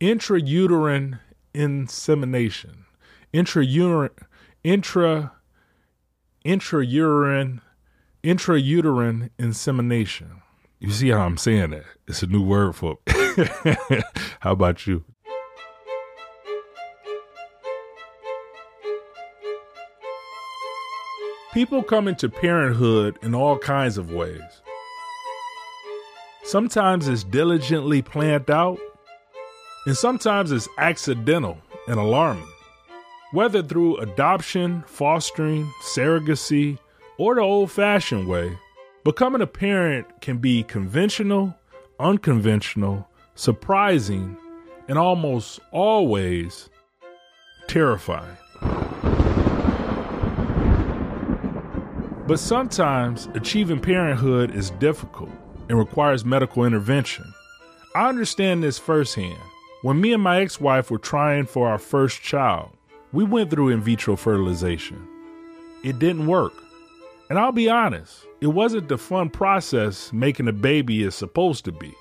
intrauterine insemination, intrauterine, intra, intrauterine, intrauterine insemination. You see how I'm saying that? It's a new word for. how about you? People come into parenthood in all kinds of ways. Sometimes it's diligently planned out, and sometimes it's accidental and alarming. Whether through adoption, fostering, surrogacy, or the old fashioned way, becoming a parent can be conventional, unconventional, surprising, and almost always terrifying. But sometimes achieving parenthood is difficult and requires medical intervention. I understand this firsthand. When me and my ex wife were trying for our first child, we went through in vitro fertilization. It didn't work. And I'll be honest, it wasn't the fun process making a baby is supposed to be.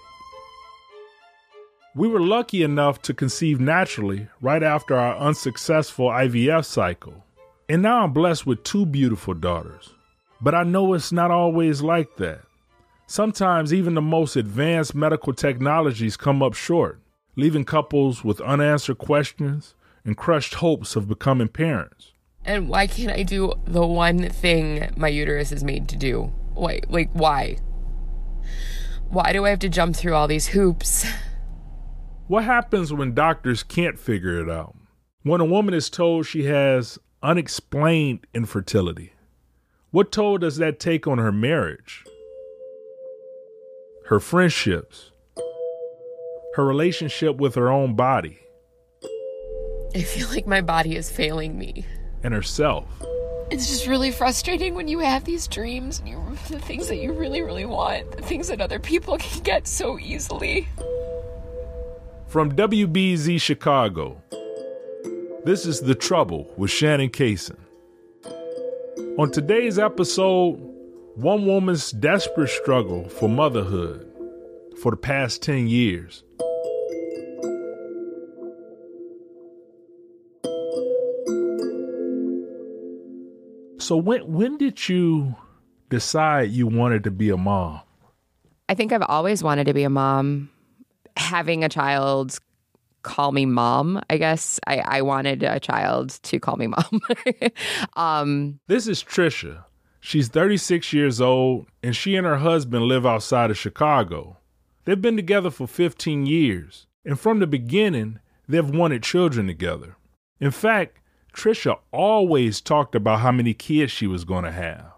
We were lucky enough to conceive naturally right after our unsuccessful IVF cycle. And now I'm blessed with two beautiful daughters. But I know it's not always like that. Sometimes even the most advanced medical technologies come up short, leaving couples with unanswered questions and crushed hopes of becoming parents. And why can't I do the one thing my uterus is made to do? Wait, like why? Why do I have to jump through all these hoops? What happens when doctors can't figure it out? When a woman is told she has unexplained infertility? What toll does that take on her marriage? Her friendships? Her relationship with her own body? I feel like my body is failing me. And herself? It's just really frustrating when you have these dreams and you the things that you really, really want, the things that other people can get so easily. From WBEZ Chicago, this is The Trouble with Shannon Cason. On today's episode, one woman's desperate struggle for motherhood for the past 10 years. So when when did you decide you wanted to be a mom? I think I've always wanted to be a mom. Having a child call me mom. I guess I, I wanted a child to call me mom. um, this is Trisha. She's 36 years old, and she and her husband live outside of Chicago. They've been together for 15 years, and from the beginning, they've wanted children together. In fact, Trisha always talked about how many kids she was going to have,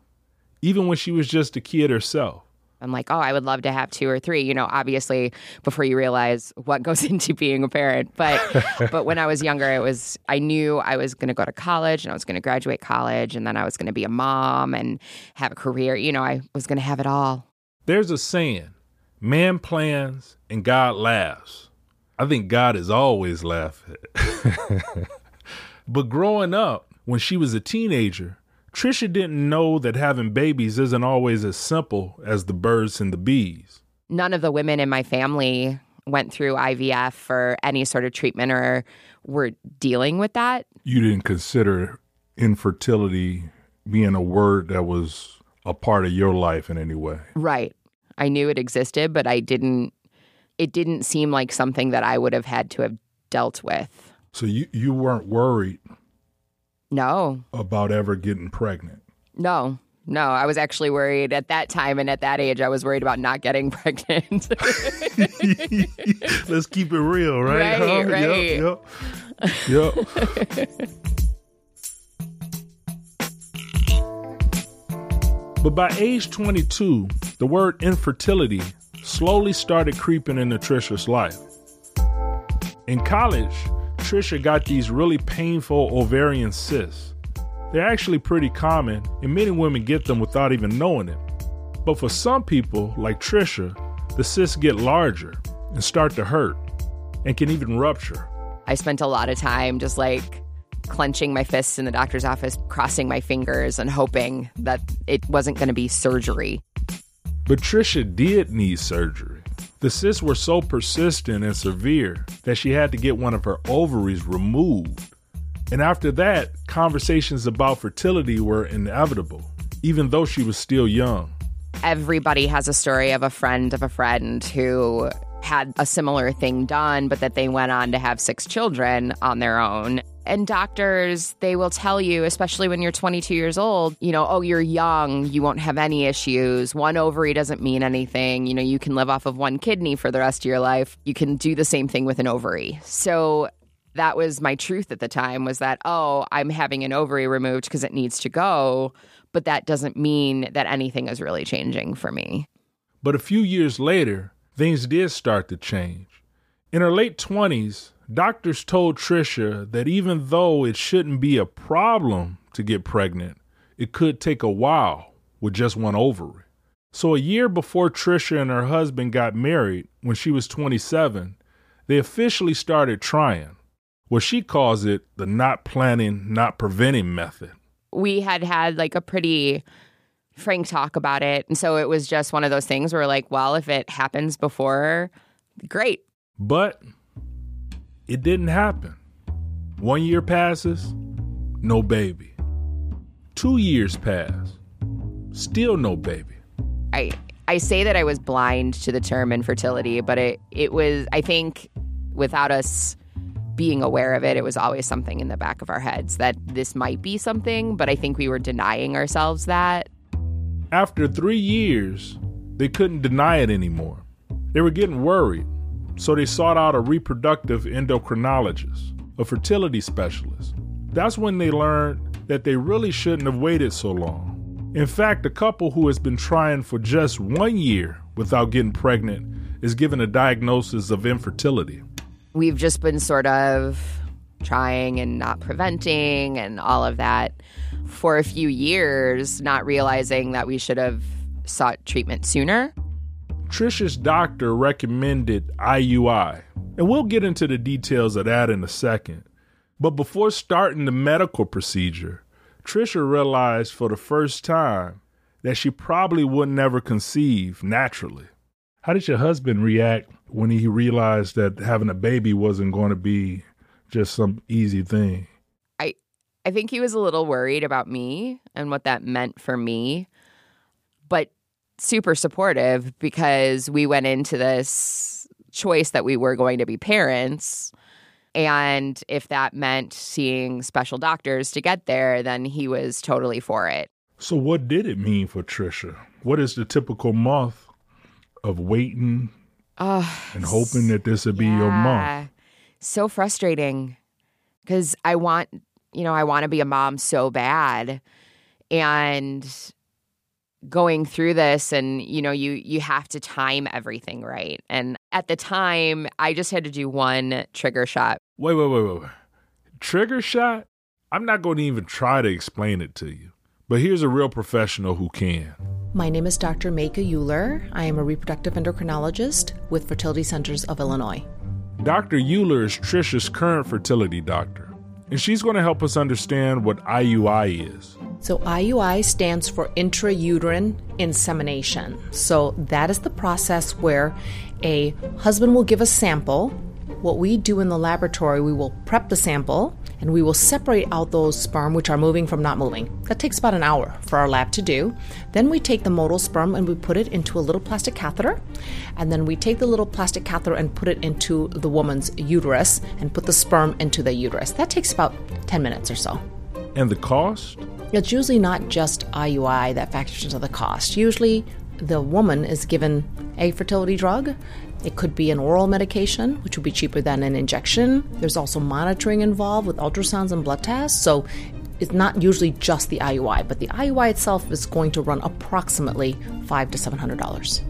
even when she was just a kid herself. I'm like, oh, I would love to have two or three, you know, obviously before you realize what goes into being a parent. But but when I was younger, it was I knew I was going to go to college and I was going to graduate college and then I was going to be a mom and have a career, you know, I was going to have it all. There's a saying, man plans and God laughs. I think God is always laughing. but growing up, when she was a teenager, Trisha didn't know that having babies isn't always as simple as the birds and the bees. None of the women in my family went through IVF or any sort of treatment or were dealing with that. You didn't consider infertility being a word that was a part of your life in any way. Right. I knew it existed, but I didn't it didn't seem like something that I would have had to have dealt with. So you you weren't worried no. About ever getting pregnant? No. No, I was actually worried at that time and at that age. I was worried about not getting pregnant. Let's keep it real, right? Right, huh? right. Yep, yep. yep. but by age 22, the word infertility slowly started creeping into Trisha's life. In college, Trisha got these really painful ovarian cysts. They're actually pretty common, and many women get them without even knowing it. But for some people, like Trisha, the cysts get larger and start to hurt and can even rupture. I spent a lot of time just like clenching my fists in the doctor's office, crossing my fingers, and hoping that it wasn't going to be surgery. But Trisha did need surgery. The cysts were so persistent and severe that she had to get one of her ovaries removed. And after that, conversations about fertility were inevitable, even though she was still young. Everybody has a story of a friend of a friend who had a similar thing done, but that they went on to have six children on their own. And doctors, they will tell you, especially when you're 22 years old, you know, oh, you're young, you won't have any issues. One ovary doesn't mean anything. You know, you can live off of one kidney for the rest of your life. You can do the same thing with an ovary. So that was my truth at the time was that, oh, I'm having an ovary removed because it needs to go. But that doesn't mean that anything is really changing for me. But a few years later, things did start to change. In her late 20s, doctors told Trisha that even though it shouldn't be a problem to get pregnant, it could take a while with just one ovary. So, a year before Trisha and her husband got married, when she was 27, they officially started trying. Well, she calls it the not planning, not preventing method. We had had like a pretty frank talk about it. And so it was just one of those things where, like, well, if it happens before, great. But it didn't happen. One year passes, no baby. Two years pass, still no baby. I I say that I was blind to the term infertility, but it it was I think without us being aware of it, it was always something in the back of our heads that this might be something, but I think we were denying ourselves that. After three years, they couldn't deny it anymore. They were getting worried, so they sought out a reproductive endocrinologist, a fertility specialist. That's when they learned that they really shouldn't have waited so long. In fact, a couple who has been trying for just one year without getting pregnant is given a diagnosis of infertility. We've just been sort of trying and not preventing and all of that for a few years, not realizing that we should have sought treatment sooner. Trisha's doctor recommended IUI, and we'll get into the details of that in a second. But before starting the medical procedure, Trisha realized for the first time that she probably would never conceive naturally. How did your husband react when he realized that having a baby wasn't going to be just some easy thing? I I think he was a little worried about me and what that meant for me, super supportive because we went into this choice that we were going to be parents. And if that meant seeing special doctors to get there, then he was totally for it. So, what did it mean for Trisha? What is the typical month of waiting oh, and hoping that this would be yeah. your month? So frustrating because I want, you know, I want to be a mom so bad. And going through this and you know you you have to time everything right? And at the time i just had to do one trigger shot. Wait wait wait wait, wait. trigger shot? I'm not going to even try to explain it to you. But here's a real professional who can. My name is dr Meike Uhler. I am a reproductive endocrinologist with fertility centers of illinois. Dr Uhler is trisha's current fertility doctor and she's going to help us understand what iui is so, IUI stands for intrauterine insemination. So, that is the process where a husband will give a sample. What we do in the laboratory, we will prep the sample and we will separate out those sperm which are moving from not moving. That takes about an hour for our lab to do. Then we take the motile sperm and we put it into a little plastic catheter. And then we take the little plastic catheter and put it into the woman's uterus and put the sperm into the uterus. That takes about 10 minutes or so. And the cost? It's usually not just IUI that factors into the cost. Usually, the woman is given a fertility drug. It could be an oral medication, which would be cheaper than an injection. There's also monitoring involved with ultrasounds and blood tests. So it's not usually just the IUI, but the IUI itself is going to run approximately five to seven hundred dollars.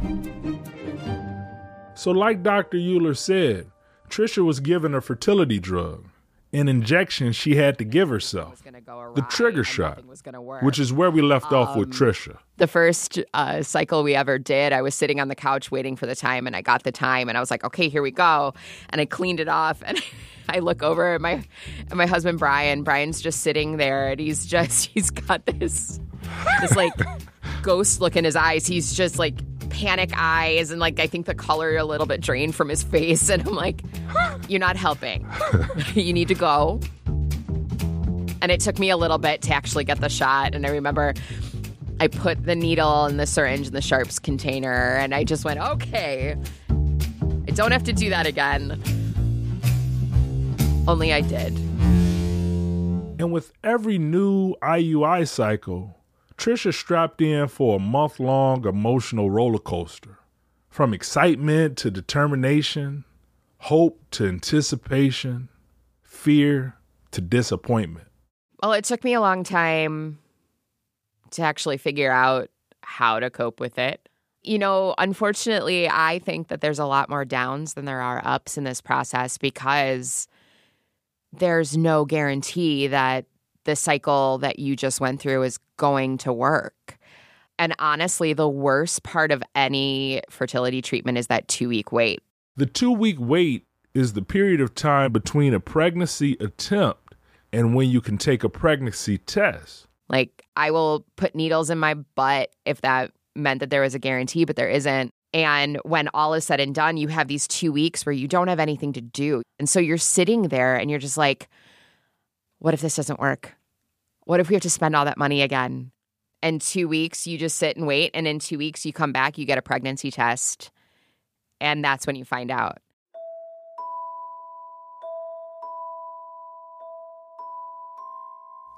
So, like Dr. Uhler said, Trisha was given a fertility drug an injection she had to give herself. The trigger shot, which is where we left um, off with um, Trisha. The first uh, cycle we ever did, I was sitting on the couch waiting for the time, and I got the time, and I was like, "Okay, here we go," and I cleaned it off, and I look over at my at my husband Brian. Brian's just sitting there, and he's just he's got this this like ghost look in his eyes. He's just like panic eyes and like I think the color a little bit drained from his face and I'm like you're not helping. you need to go. And it took me a little bit to actually get the shot and I remember I put the needle and the syringe in the sharps container and I just went, "Okay. I don't have to do that again." Only I did. And with every new IUI cycle, Trisha strapped in for a month long emotional roller coaster. From excitement to determination, hope to anticipation, fear to disappointment. Well, it took me a long time to actually figure out how to cope with it. You know, unfortunately, I think that there's a lot more downs than there are ups in this process because there's no guarantee that the cycle that you just went through is going to work. And honestly, the worst part of any fertility treatment is that two week wait. The two week wait is the period of time between a pregnancy attempt and when you can take a pregnancy test. Like, I will put needles in my butt if that meant that there was a guarantee, but there isn't. And when all is said and done, you have these two weeks where you don't have anything to do. And so you're sitting there and you're just like, what if this doesn't work? What if we have to spend all that money again? In two weeks, you just sit and wait. And in two weeks, you come back, you get a pregnancy test. And that's when you find out.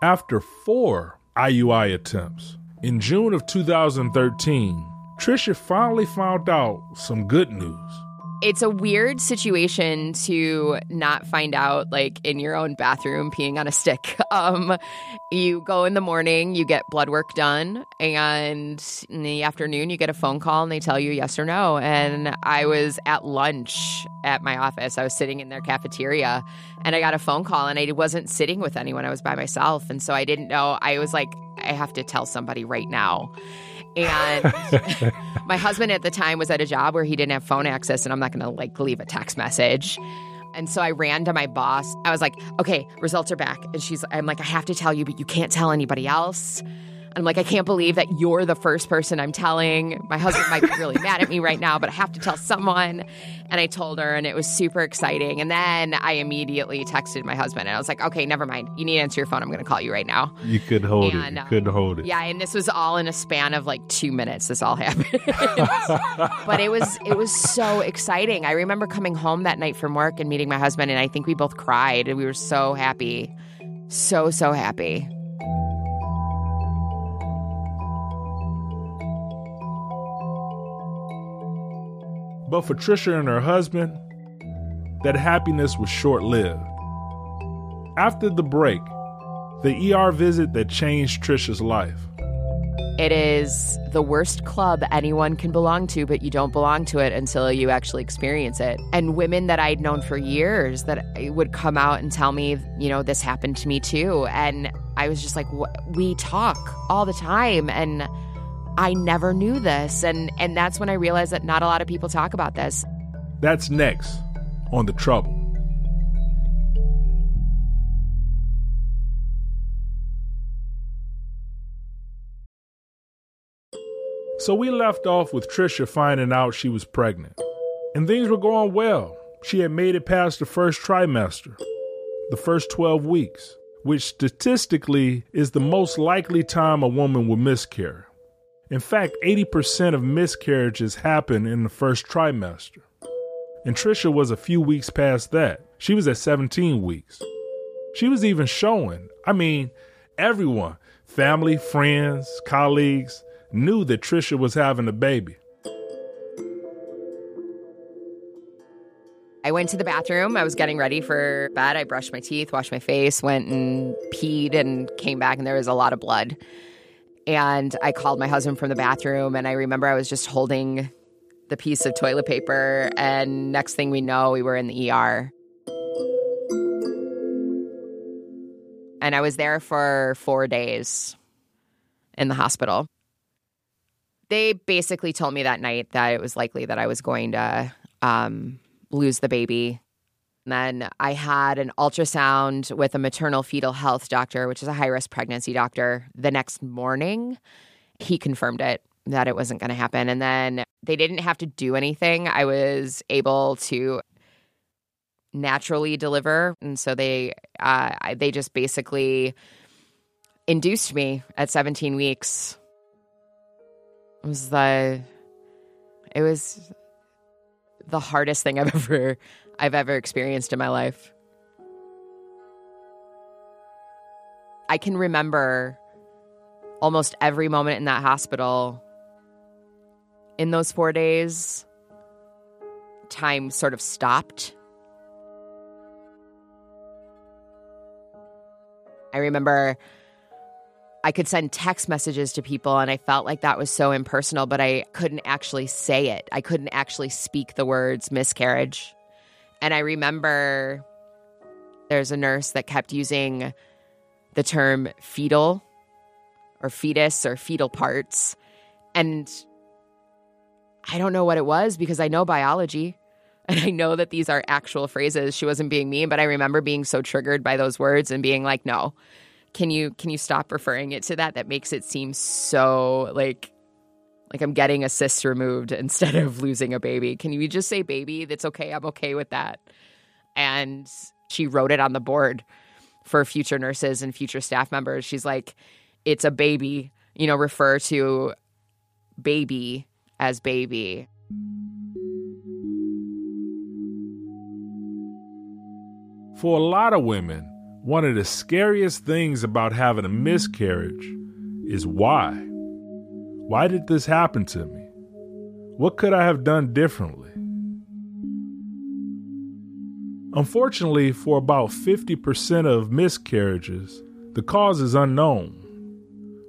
After four IUI attempts, in June of 2013, Trisha finally found out some good news. It's a weird situation to not find out, like in your own bathroom, peeing on a stick. Um, you go in the morning, you get blood work done, and in the afternoon, you get a phone call and they tell you yes or no. And I was at lunch at my office. I was sitting in their cafeteria and I got a phone call and I wasn't sitting with anyone. I was by myself. And so I didn't know. I was like, I have to tell somebody right now. And my husband at the time was at a job where he didn't have phone access, and I'm not going to like leave a text message. And so I ran to my boss. I was like, okay, results are back. And she's, I'm like, I have to tell you, but you can't tell anybody else. I'm like, I can't believe that you're the first person I'm telling. My husband might be really mad at me right now, but I have to tell someone. And I told her, and it was super exciting. And then I immediately texted my husband, and I was like, okay, never mind. You need to answer your phone. I'm going to call you right now. You could hold and, it. You couldn't hold it. Yeah, and this was all in a span of like two minutes. This all happened, but it was it was so exciting. I remember coming home that night from work and meeting my husband, and I think we both cried, and we were so happy, so so happy. But for Trisha and her husband, that happiness was short lived. After the break, the ER visit that changed Trisha's life. It is the worst club anyone can belong to, but you don't belong to it until you actually experience it. And women that I'd known for years that would come out and tell me, you know, this happened to me too. And I was just like, we talk all the time. And I never knew this. And, and that's when I realized that not a lot of people talk about this. That's next on The Trouble. So we left off with Trisha finding out she was pregnant. And things were going well. She had made it past the first trimester, the first 12 weeks, which statistically is the most likely time a woman will miscarry. In fact, 80% of miscarriages happen in the first trimester. And Trisha was a few weeks past that. She was at 17 weeks. She was even showing. I mean, everyone, family, friends, colleagues, knew that Trisha was having a baby. I went to the bathroom. I was getting ready for bed. I brushed my teeth, washed my face, went and peed, and came back, and there was a lot of blood. And I called my husband from the bathroom, and I remember I was just holding the piece of toilet paper. And next thing we know, we were in the ER. And I was there for four days in the hospital. They basically told me that night that it was likely that I was going to um, lose the baby then I had an ultrasound with a maternal fetal health doctor, which is a high risk pregnancy doctor. The next morning, he confirmed it. that it wasn't going to happen. And then they didn't have to do anything. I was able to naturally deliver, and so they uh, they just basically induced me at 17 weeks. It was the it was the hardest thing I've ever I've ever experienced in my life. I can remember almost every moment in that hospital in those 4 days time sort of stopped. I remember I could send text messages to people and I felt like that was so impersonal, but I couldn't actually say it. I couldn't actually speak the words miscarriage. And I remember there's a nurse that kept using the term fetal or fetus or fetal parts. And I don't know what it was because I know biology and I know that these are actual phrases. She wasn't being mean, but I remember being so triggered by those words and being like, no, can you can you stop referring it to that that makes it seem so like like i'm getting a cyst removed instead of losing a baby. Can you just say baby? That's okay. I'm okay with that. And she wrote it on the board for future nurses and future staff members. She's like it's a baby you know refer to baby as baby. For a lot of women one of the scariest things about having a miscarriage is why. Why did this happen to me? What could I have done differently? Unfortunately, for about 50% of miscarriages, the cause is unknown.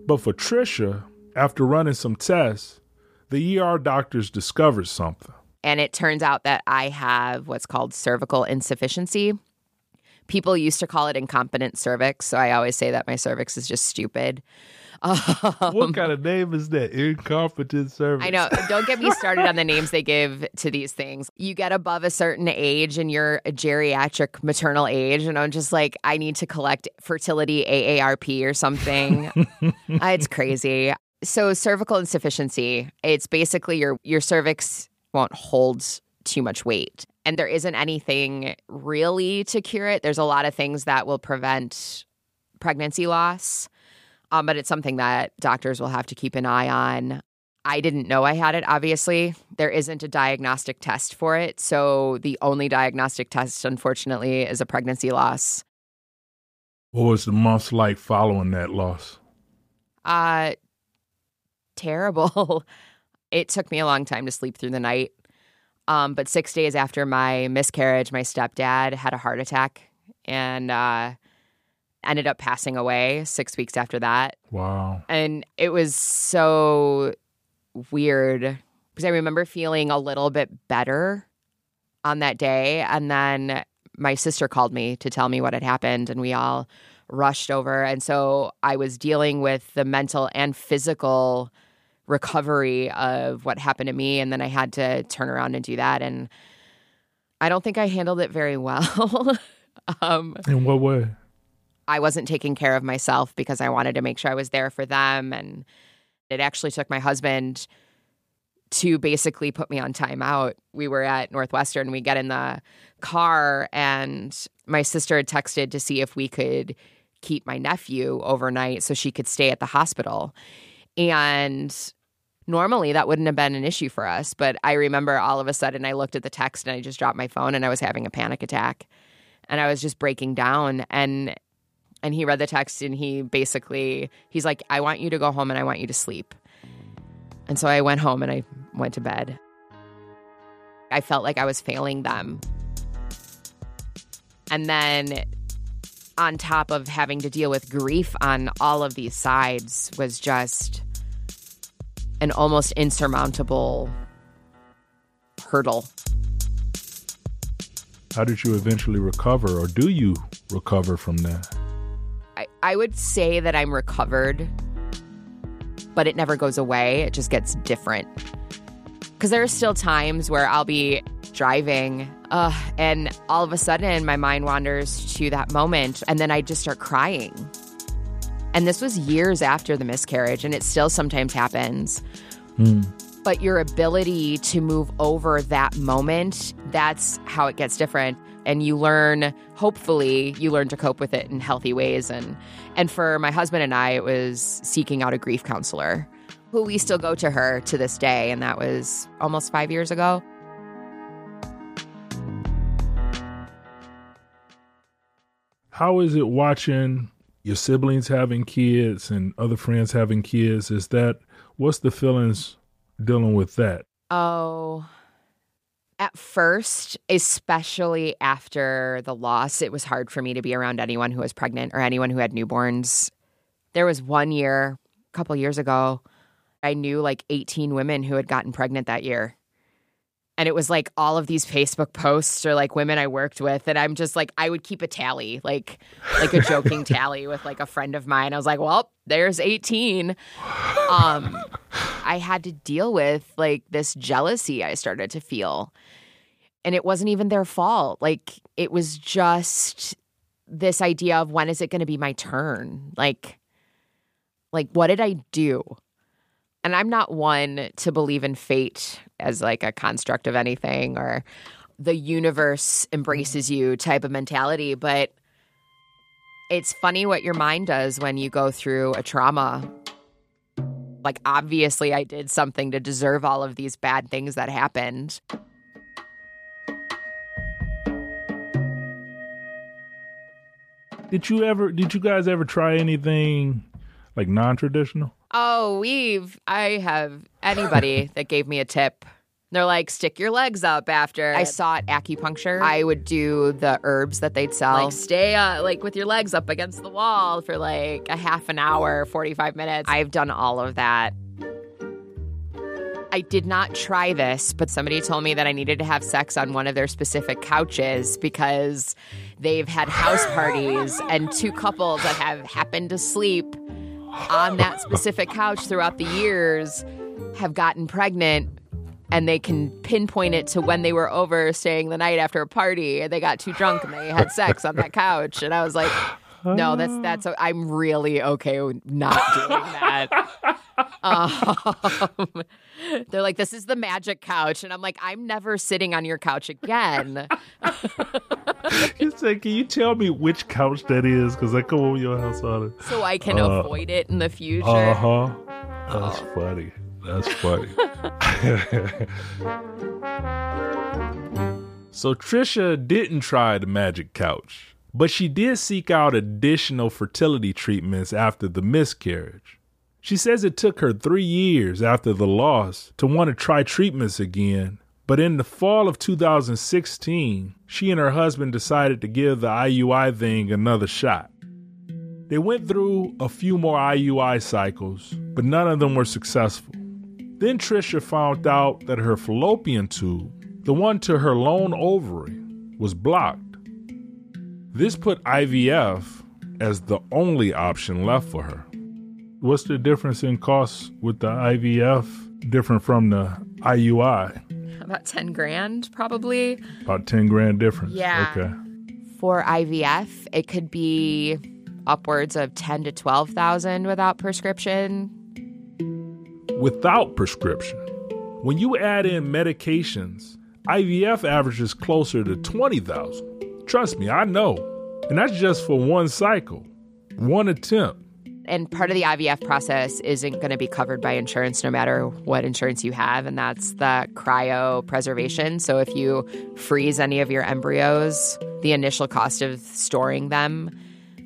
But for Trisha, after running some tests, the ER doctors discovered something. And it turns out that I have what's called cervical insufficiency, People used to call it incompetent cervix, so I always say that my cervix is just stupid. Um, what kind of name is that? Incompetent cervix. I know. Don't get me started on the names they give to these things. You get above a certain age and you're a geriatric maternal age, and I'm just like, I need to collect fertility AARP or something. uh, it's crazy. So cervical insufficiency, it's basically your your cervix won't hold too much weight and there isn't anything really to cure it. There's a lot of things that will prevent pregnancy loss, um, but it's something that doctors will have to keep an eye on. I didn't know I had it, obviously. There isn't a diagnostic test for it. So the only diagnostic test, unfortunately, is a pregnancy loss. What was the months like following that loss? Uh, terrible. it took me a long time to sleep through the night. Um, but six days after my miscarriage, my stepdad had a heart attack and uh, ended up passing away six weeks after that. Wow. And it was so weird because I remember feeling a little bit better on that day. And then my sister called me to tell me what had happened, and we all rushed over. And so I was dealing with the mental and physical recovery of what happened to me and then I had to turn around and do that and I don't think I handled it very well. um, In what way? I wasn't taking care of myself because I wanted to make sure I was there for them and it actually took my husband to basically put me on timeout. We were at Northwestern, we get in the car and my sister had texted to see if we could keep my nephew overnight so she could stay at the hospital. And normally that wouldn't have been an issue for us. But I remember all of a sudden I looked at the text and I just dropped my phone and I was having a panic attack. And I was just breaking down. And and he read the text and he basically he's like, I want you to go home and I want you to sleep. And so I went home and I went to bed. I felt like I was failing them. And then on top of having to deal with grief on all of these sides was just an almost insurmountable hurdle. How did you eventually recover, or do you recover from that? I, would say that I'm recovered, but it never goes away. It just gets different. Because there are still times where I'll be driving uh, and all of a sudden my mind wanders to that moment, and then I just start crying and this was years after the miscarriage, and it still sometimes happens But your ability to move over that moment, that's how it gets different. And you learn, hopefully, you learn to cope with it in healthy ways. And and for my husband and I, it was seeking out a grief counselor who we still go to her to this day. And that was almost five years ago. How is it watching your siblings having kids and other friends having kids? Is that what's the feelings dealing with that? Oh, at first, especially after the loss, it was hard for me to be around anyone who was pregnant or anyone who had newborns. There was one year, a couple years ago, I knew like 18 women who had gotten pregnant that year. And it was like all of these Facebook posts or like women I worked with. And I'm just like, I would keep a tally, like like a joking tally with like a friend of mine. I was like, well, there's 18. Um, I had to deal with like this jealousy I started to feel. And it wasn't even their fault. Like it was just this idea of when is it going to be my turn? Like like what did I do? And I'm not one to believe in fate as like a construct of anything or the universe embraces you type of mentality, but it's funny what your mind does when you go through a trauma. Like, obviously, I did something to deserve all of these bad things that happened. Did you ever did you guys ever try anything like non-traditional? Oh, we've, I have anybody that gave me a tip. They're like, stick your legs up after. I sought acupuncture. I would do the herbs that they'd sell. Like, stay uh, like with your legs up against the wall for like a half an hour, 45 minutes. I've done all of that. I did not try this, but somebody told me that I needed to have sex on one of their specific couches because they've had house parties and two couples that have happened to sleep on that specific couch throughout the years have gotten pregnant and they can pinpoint it to when they were over staying the night after a party and they got too drunk and they had sex on that couch. And i was like no that's that's i'm really okay with not doing that. Um, they're like this is the magic couch. And i'm like i'm never sitting on your couch again you say, can you tell me which couch that is? Because I come over your house all the so i can Uh, avoid it in the future Uh huh. That's funny. That's funny. so Trisha didn't try the magic couch, but she did seek out additional fertility treatments after the miscarriage. She says it took her three years after the loss to want to try treatments again, but in the fall of 2016, she and her husband decided to give the IUI thing another shot. They went through a few more IUI cycles, but none of them were successful. Then Trisha found out that her fallopian tube, the one to her lone ovary, was blocked. This put IVF as the only option left for her. What's the difference in costs with the IVF different from the IUI? About 10 grand probably About 10 grand difference. Yeah. Okay. for IVF, it could be upwards of ten to twelve thousand without prescription. without prescription. When you add in medications, IVF averages closer to 20,000. Trust me, I know. And that's just for one cycle, one attempt. And part of the IVF process isn't going to be covered by insurance no matter what insurance you have, and that's the cryopreservation. So if you freeze any of your embryos, the initial cost of storing them,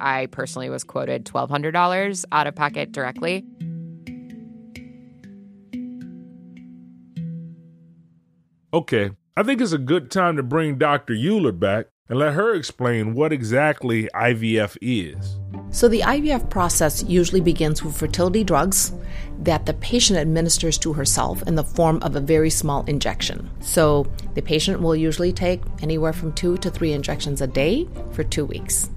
I personally was quoted $1,200 out of pocket directly. Okay, I think it's a good time to bring Dr. Uhler back and let her explain what exactly IVF is. So, the IVF process usually begins with fertility drugs that the patient administers to herself in the form of a very small injection. So, the patient will usually take anywhere from two to three injections a day for two weeks.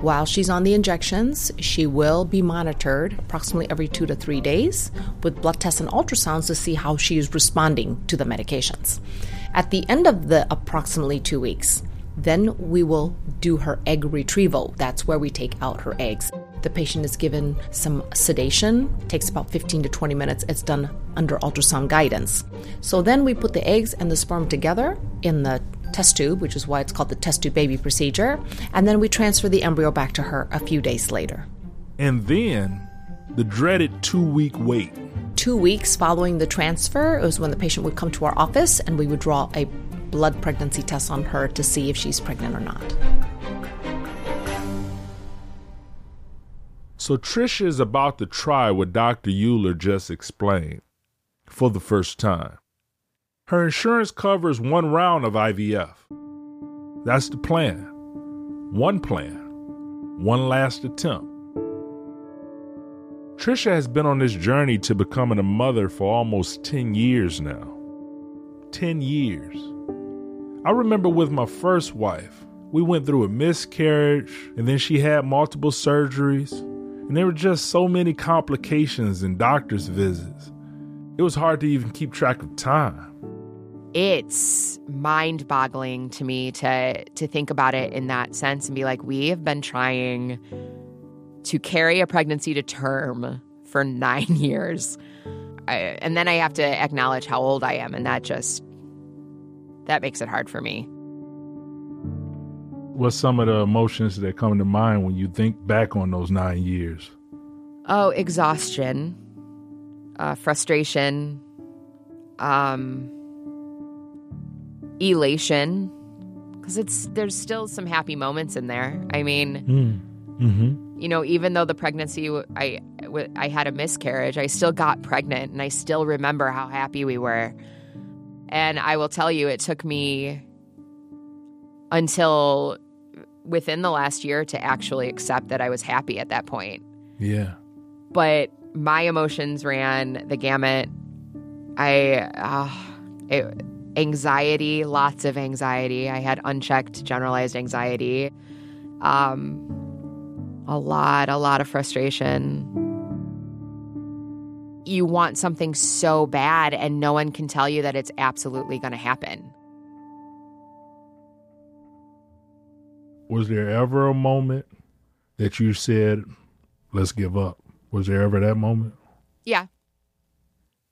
While she's on the injections, she will be monitored approximately every two to three days with blood tests and ultrasounds to see how she is responding to the medications. At the end of the approximately two weeks, then we will do her egg retrieval. That's where we take out her eggs. The patient is given some sedation, takes about 15 to 20 minutes. It's done under ultrasound guidance. So then we put the eggs and the sperm together in the test tube, which is why it's called the test tube baby procedure, and then we transfer the embryo back to her a few days later. And then the dreaded two week wait. Two weeks following the transfer was when the patient would come to our office and we would draw a blood pregnancy test on her to see if she's pregnant or not. So Trisha is about to try what Dr. Uhler just explained for the first time. Her insurance covers one round of IVF. That's the plan. One plan. One last attempt. Trisha has been on this journey to becoming a mother for almost 10 years now. 10 years. I remember with my first wife, we went through a miscarriage and then she had multiple surgeries, and there were just so many complications and doctor's visits. It was hard to even keep track of time. It's mind-boggling to me to to think about it in that sense and be like we have been trying to carry a pregnancy to term for 9 years. I, and then I have to acknowledge how old I am and that just that makes it hard for me. What's some of the emotions that come to mind when you think back on those nine years? Oh, exhaustion, uh, frustration, um, elation, because it's there's still some happy moments in there. I mean, mm. mm-hmm. you know, even though the pregnancy I I had a miscarriage, I still got pregnant, and I still remember how happy we were. And I will tell you, it took me until within the last year to actually accept that I was happy at that point. Yeah. But my emotions ran the gamut. I, uh, it, anxiety, lots of anxiety. I had unchecked generalized anxiety. Um, a lot, a lot of frustration you want something so bad and no one can tell you that it's absolutely going to happen. Was there ever a moment that you said, let's give up? Was there ever that moment? Yeah.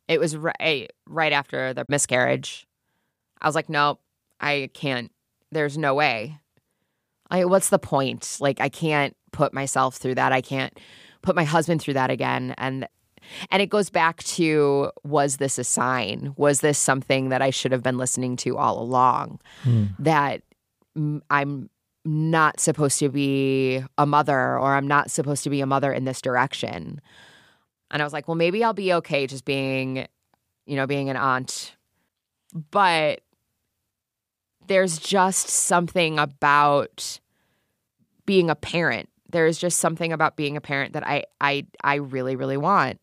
It was right, right after the miscarriage. I was like, nope, I can't. There's no way. I, what's the point? Like, I can't put myself through that. I can't put my husband through that again. And and it goes back to was this a sign? Was this something that I should have been listening to all along? Mm. That I'm not supposed to be a mother or I'm not supposed to be a mother in this direction. And I was like, well, maybe I'll be okay just being, you know, being an aunt. But there's just something about being a parent. There's just something about being a parent that I I I really really want.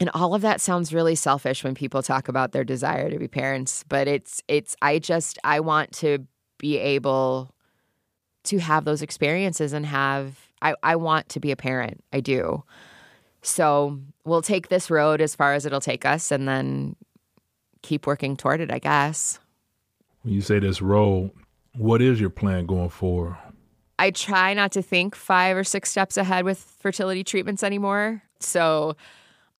And all of that sounds really selfish when people talk about their desire to be parents, but it's it's I just I want to be able to have those experiences and have I, I want to be a parent. I do. So we'll take this road as far as it'll take us and then keep working toward it, I guess. When you say this road, what is your plan going forward? I try not to think five or six steps ahead with fertility treatments anymore. So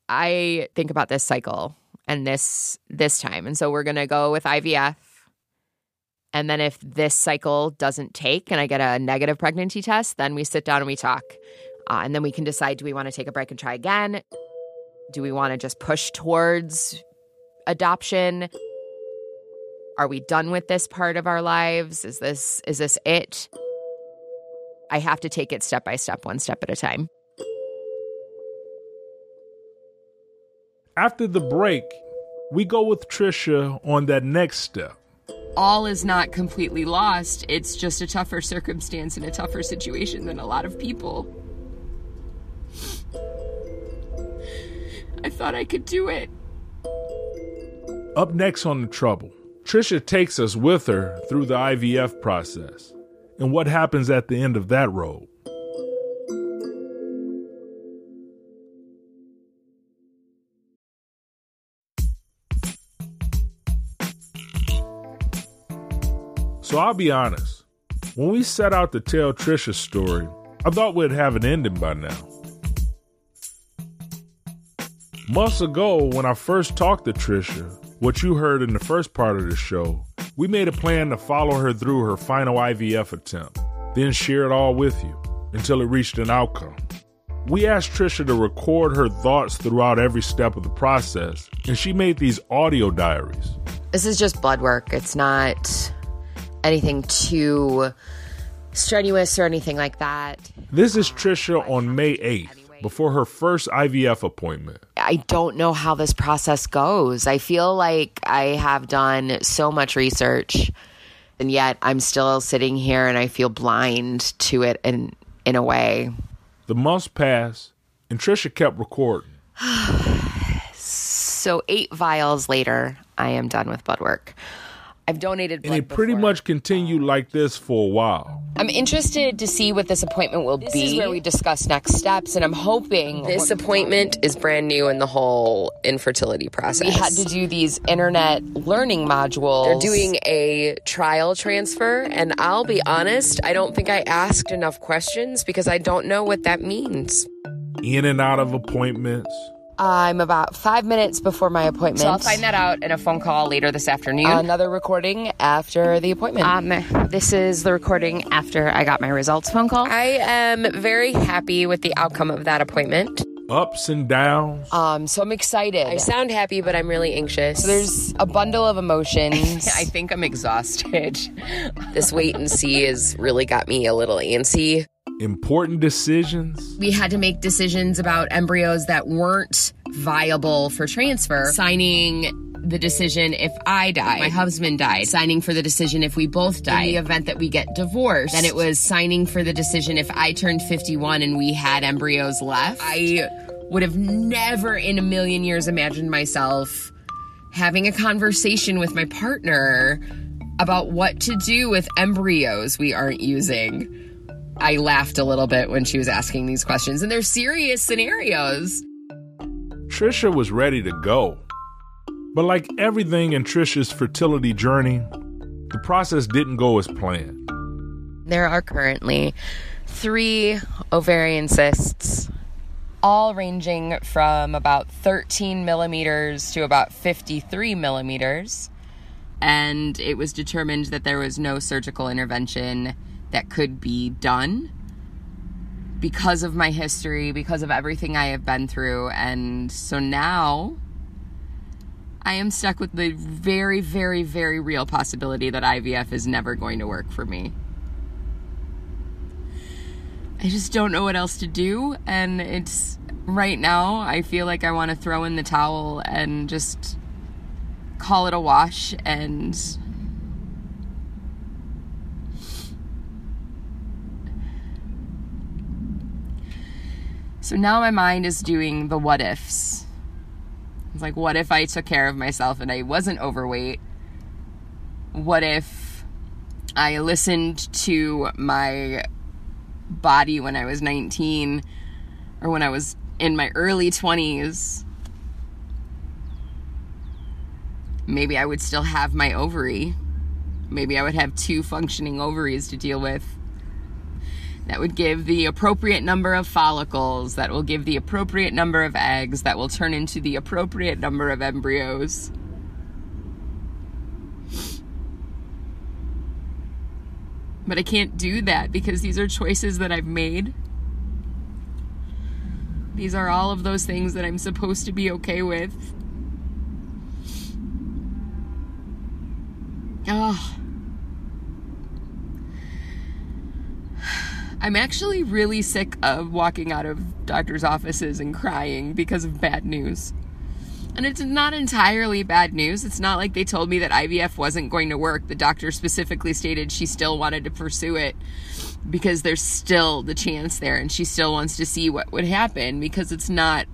I think about this cycle and this this time. And so we're going to go with IVF. And then if this cycle doesn't take and I get a negative pregnancy test, then we sit down and we talk. Uh, and then we can decide do we want to take a break and try again? Do we want to just push towards adoption? Are we done with this part of our lives? Is this is this it? I have to take it step by step, one step at a time. After the break, we go with Trisha on that next step. All is not completely lost. It's just a tougher circumstance and a tougher situation than a lot of people. I thought I could do it. Up next on The Trouble, Trisha takes us with her through the IVF process and what happens at the end of that road. I'll be honest. When we set out to tell Trisha's story, I thought we'd have an ending by now. Months ago, when I first talked to Trisha, what you heard in the first part of the show, we made a plan to follow her through her final IVF attempt, then share it all with you until it reached an outcome. We asked Trisha to record her thoughts throughout every step of the process, and she made these audio diaries. This is just blood work. It's not anything too strenuous or anything like that. This is Trisha on May 8th before her first IVF appointment. I don't know how this process goes. I feel like I have done so much research and yet I'm still sitting here and I feel blind to it in in a way. The months pass and Trisha kept recording. so 8 vials later, I am done with blood work. I've donated And it pretty before. much continued like this for a while. I'm interested to see what this appointment will This be. This is where we discuss next steps, and I'm hoping This appointment is brand new in the whole infertility process. we had to do these internet learning modules. They're doing a trial transfer, and I'll be honest, I don't think I asked enough questions because I don't know what that means. In and out of appointments. I'm about five minutes before my appointment. So I'll find that out in a phone call later this afternoon. Another recording after the appointment. Um, this is the recording after I got my results phone call. I am very happy with the outcome of that appointment. Ups and downs. Um, so I'm excited. I sound happy, but I'm really anxious. So there's a bundle of emotions. I think I'm exhausted. this wait and see has really got me a little antsy. Important decisions. We had to make decisions about embryos that weren't viable for transfer. Signing the decision if I die, my husband died, signing for the decision if we both die. In the event that we get divorced, then it was signing for the decision if I turned 51 and we had embryos left. I would have never in a million years imagined myself having a conversation with my partner about what to do with embryos we aren't using. I laughed a little bit when she was asking these questions, and they're serious scenarios. Trisha was ready to go. But like everything in Trisha's fertility journey, the process didn't go as planned. There are currently three ovarian cysts, all ranging from about 13 millimeters to about 53 millimeters. And it was determined that there was no surgical intervention that could be done because of my history, because of everything I have been through. And so now I am stuck with the very, very, very real possibility that IVF is never going to work for me. I just don't know what else to do. And it's right now, I feel like I want to throw in the towel and just call it a wash and. So now my mind is doing the what ifs. It's like, what if I took care of myself and I wasn't overweight? What if I listened to my body when I was 19 or when I was in my early 20s? Maybe I would still have my ovary. Maybe I would have two functioning ovaries to deal with. That would give the appropriate number of follicles, that will give the appropriate number of eggs, that will turn into the appropriate number of embryos. But I can't do that because these are choices that I've made. These are all of those things that I'm supposed to be okay with. Oh. I'm actually really sick of walking out of doctors' offices and crying because of bad news. And it's not entirely bad news. It's not like they told me that IVF wasn't going to work. The doctor specifically stated she still wanted to pursue it because there's still the chance there and she still wants to see what would happen because it's not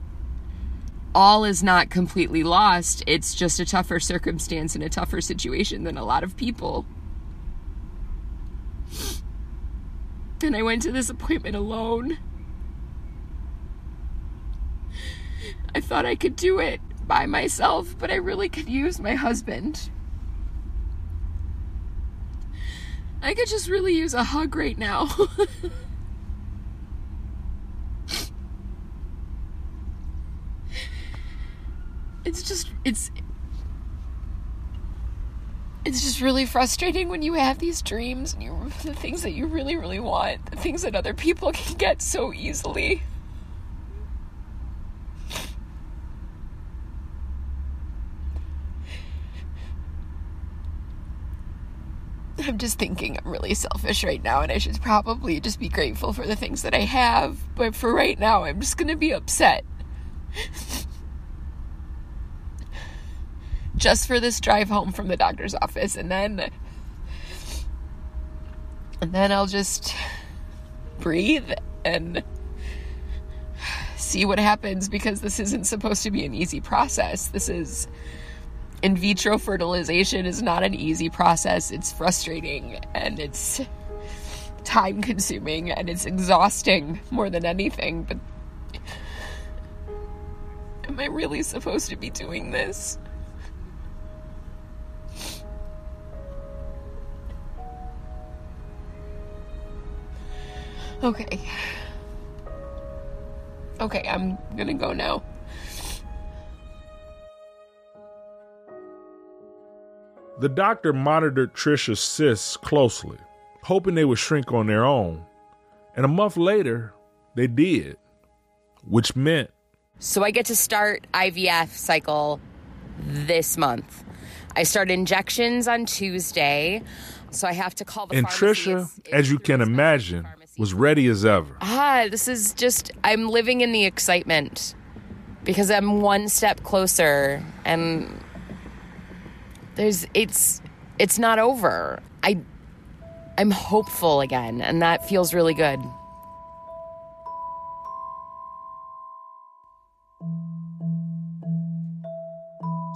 all is not completely lost. It's just a tougher circumstance and a tougher situation than a lot of people. And I went to this appointment alone. I thought I could do it by myself, but I really could use my husband. I could just really use a hug right now. it's just, it's it's just really frustrating when you have these dreams and you the things that you really really want the things that other people can get so easily I'm just thinking I'm really selfish right now and I should probably just be grateful for the things that I have. But for right now, I'm just going to be upset. just for this drive home from the doctor's office and then and then I'll just breathe and see what happens because this isn't supposed to be an easy process. This is in vitro fertilization is not an easy process. It's frustrating and it's time consuming and it's exhausting more than anything. But am I really supposed to be doing this? Okay. Okay, I'm gonna go now. The doctor monitored Trisha's cysts closely, hoping they would shrink on their own. And a month later, they did, which meant. So I get to start IVF cycle this month. I start injections on Tuesday, so I have to call the And pharmacy. Trisha, It's- it's as you can imagine, pharmacy. Was ready as ever. Ah, this is just, I'm living in the excitement because I'm one step closer and there's, it's, it's not over. I, I'm hopeful again and that feels really good.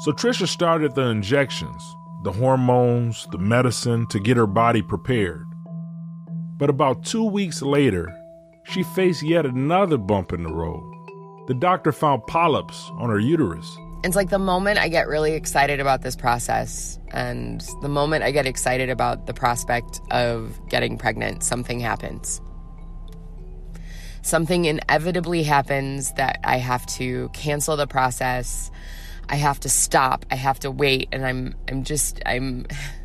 So Trisha started the injections, the hormones, the medicine to get her body prepared. But about two weeks later, she faced yet another bump in the road. The doctor found polyps on her uterus. It's like the moment I get really excited about this process and the moment I get excited about the prospect of getting pregnant, something happens. Something inevitably happens that I have to cancel the process. I have to stop. I have to wait and I'm I'm just I'm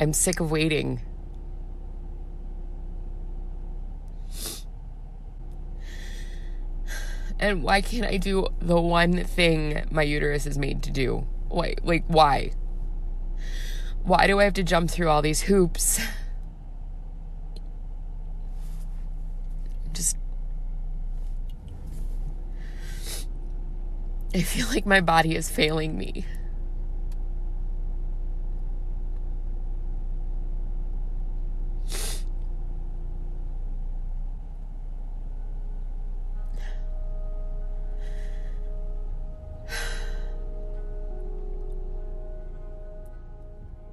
I'm sick of waiting. And why can't I do the one thing my uterus is made to do? Why, like, why? Why do I have to jump through all these hoops? Just. I feel like my body is failing me.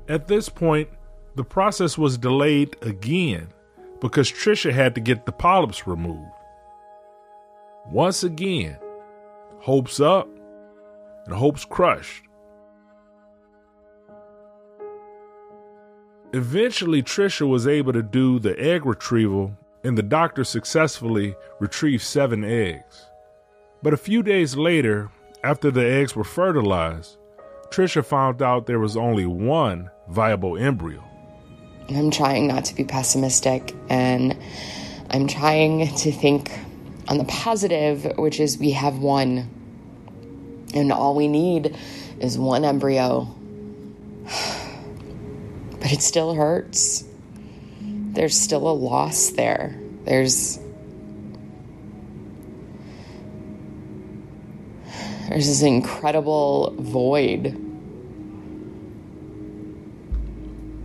At this point, the process was delayed again because Trisha had to get the polyps removed. Once again, hopes up and hopes crushed. Eventually, Trisha was able to do the egg retrieval, and the doctor successfully retrieved seven eggs. But a few days later, after the eggs were fertilized, Trisha found out there was only one viable embryo. I'm trying not to be pessimistic and I'm trying to think on the positive, which is we have one. And all we need is one embryo. But it still hurts. There's still a loss there. There's there's this incredible void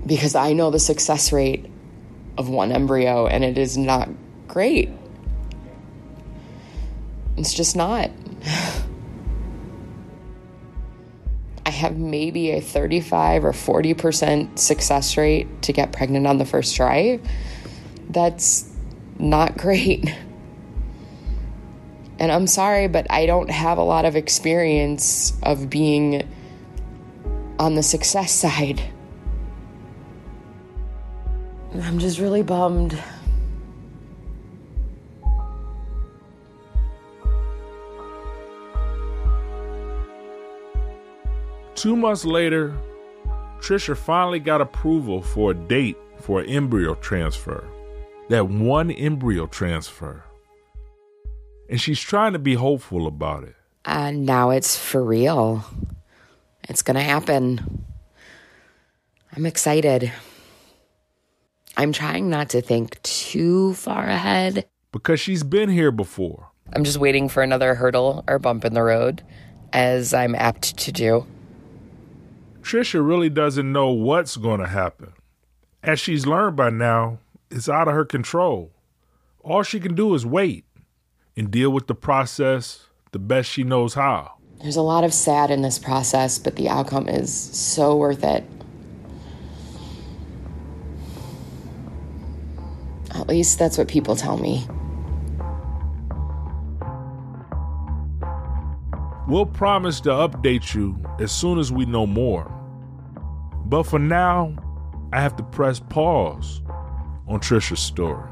because I know the success rate of one embryo and it is not great. It's just not. I have maybe a 35 or 40% success rate to get pregnant on the first try. That's not great. And I'm sorry, but I don't have a lot of experience of being on the success side. I'm just really bummed. Two months later, Trisha finally got approval for a date for an embryo transfer. That one embryo transfer. And she's trying to be hopeful about it. Uh, now it's for real. It's going to happen. I'm excited. I'm trying not to think too far ahead. Because she's been here before. I'm just waiting for another hurdle or bump in the road, as I'm apt to do. Trisha really doesn't know what's going to happen. As she's learned by now, it's out of her control. All she can do is wait and deal with the process the best she knows how. There's a lot of sad in this process, but the outcome is so worth it. At least that's what people tell me. We'll promise to update you as soon as we know more. But for now, I have to press pause on Trisha's story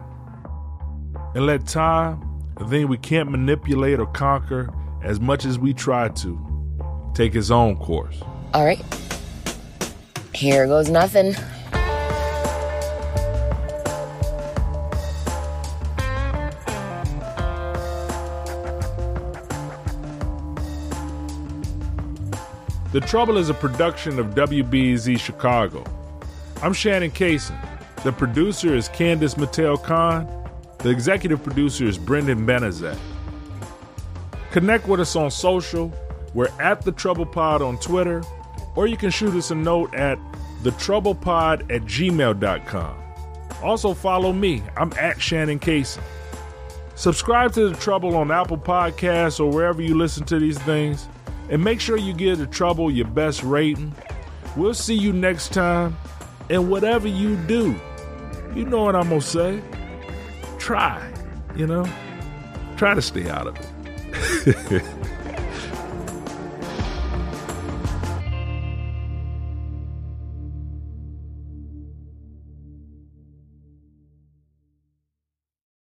and let time, a thing we can't manipulate or conquer as much as we try to, take its own course. All right. Here goes nothing. The Trouble is a production of WBEZ Chicago. I'm Shannon Cason. The producer is Candice Mattel Khan. The executive producer is Brendan Banaszak. Connect with us on social. We're at The Trouble Pod on Twitter, or you can shoot us a note at thetroublepod at gmail.com. Also, follow me. I'm at Shannon Cason. Subscribe to The Trouble on Apple Podcasts or wherever you listen to these things. And make sure you give The Trouble your best rating. We'll see you next time. And whatever you do, you know what I'm to say. Try, you know? Try to stay out of it.